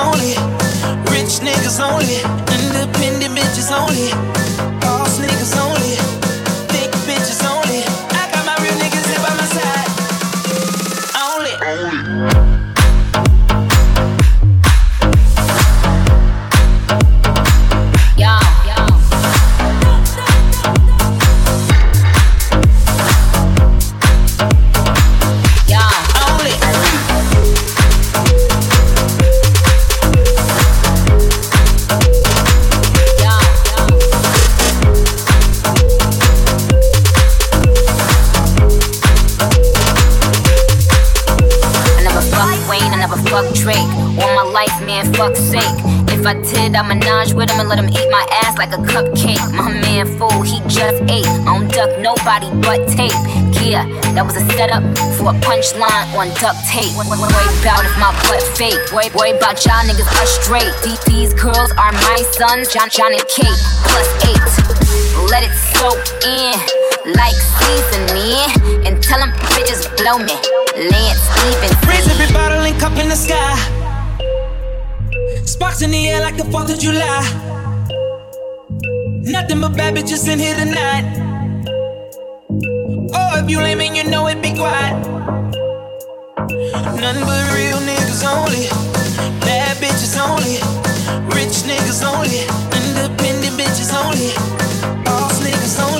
only, rich niggas only, independent bitches only. nobody but tape. Yeah, that was a setup for a punchline on duct tape. Worry about if my butt fake. Worry, worry about y'all niggas are straight. These girls are my sons, Jon, Jon and Kate. Plus eight. Let it soak in like seasoning. And tell them bitches blow me. Lance Stephenson. Raise every bottle and cup in the sky. Sparks in the air like the 4th of July. Nothing but bad bitches in here tonight up, you lame and you know it, be quiet. None but real niggas only. Bad bitches only. Rich niggas only. Independent bitches only. Boss niggas only.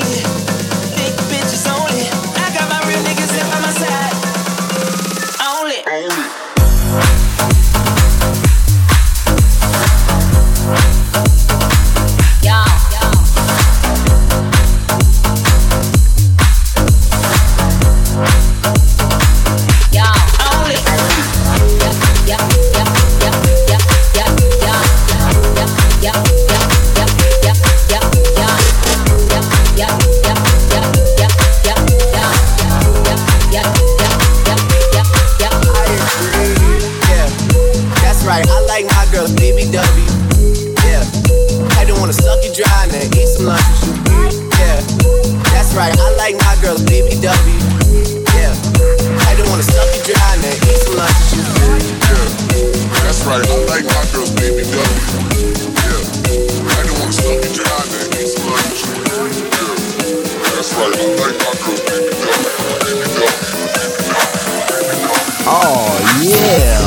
Yeah.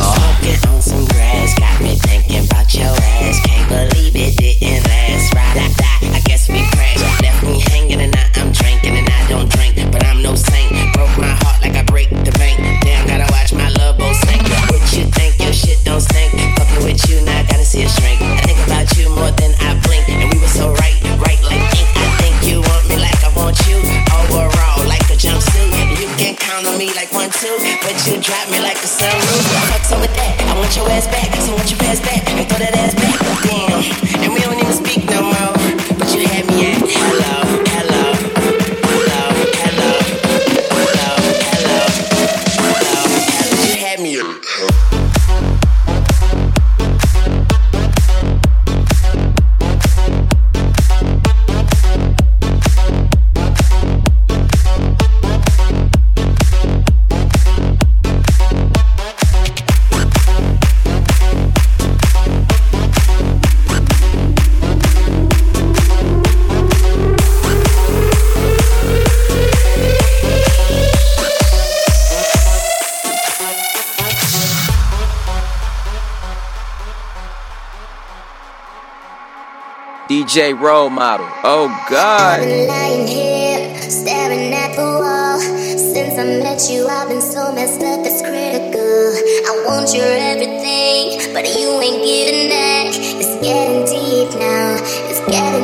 DJ Role Model. Oh God. Here, staring at the wall. Since I met you, I've been so messed up, critical. I want your everything, but you ain't giving back. It's getting deep now, it's getting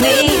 me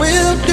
will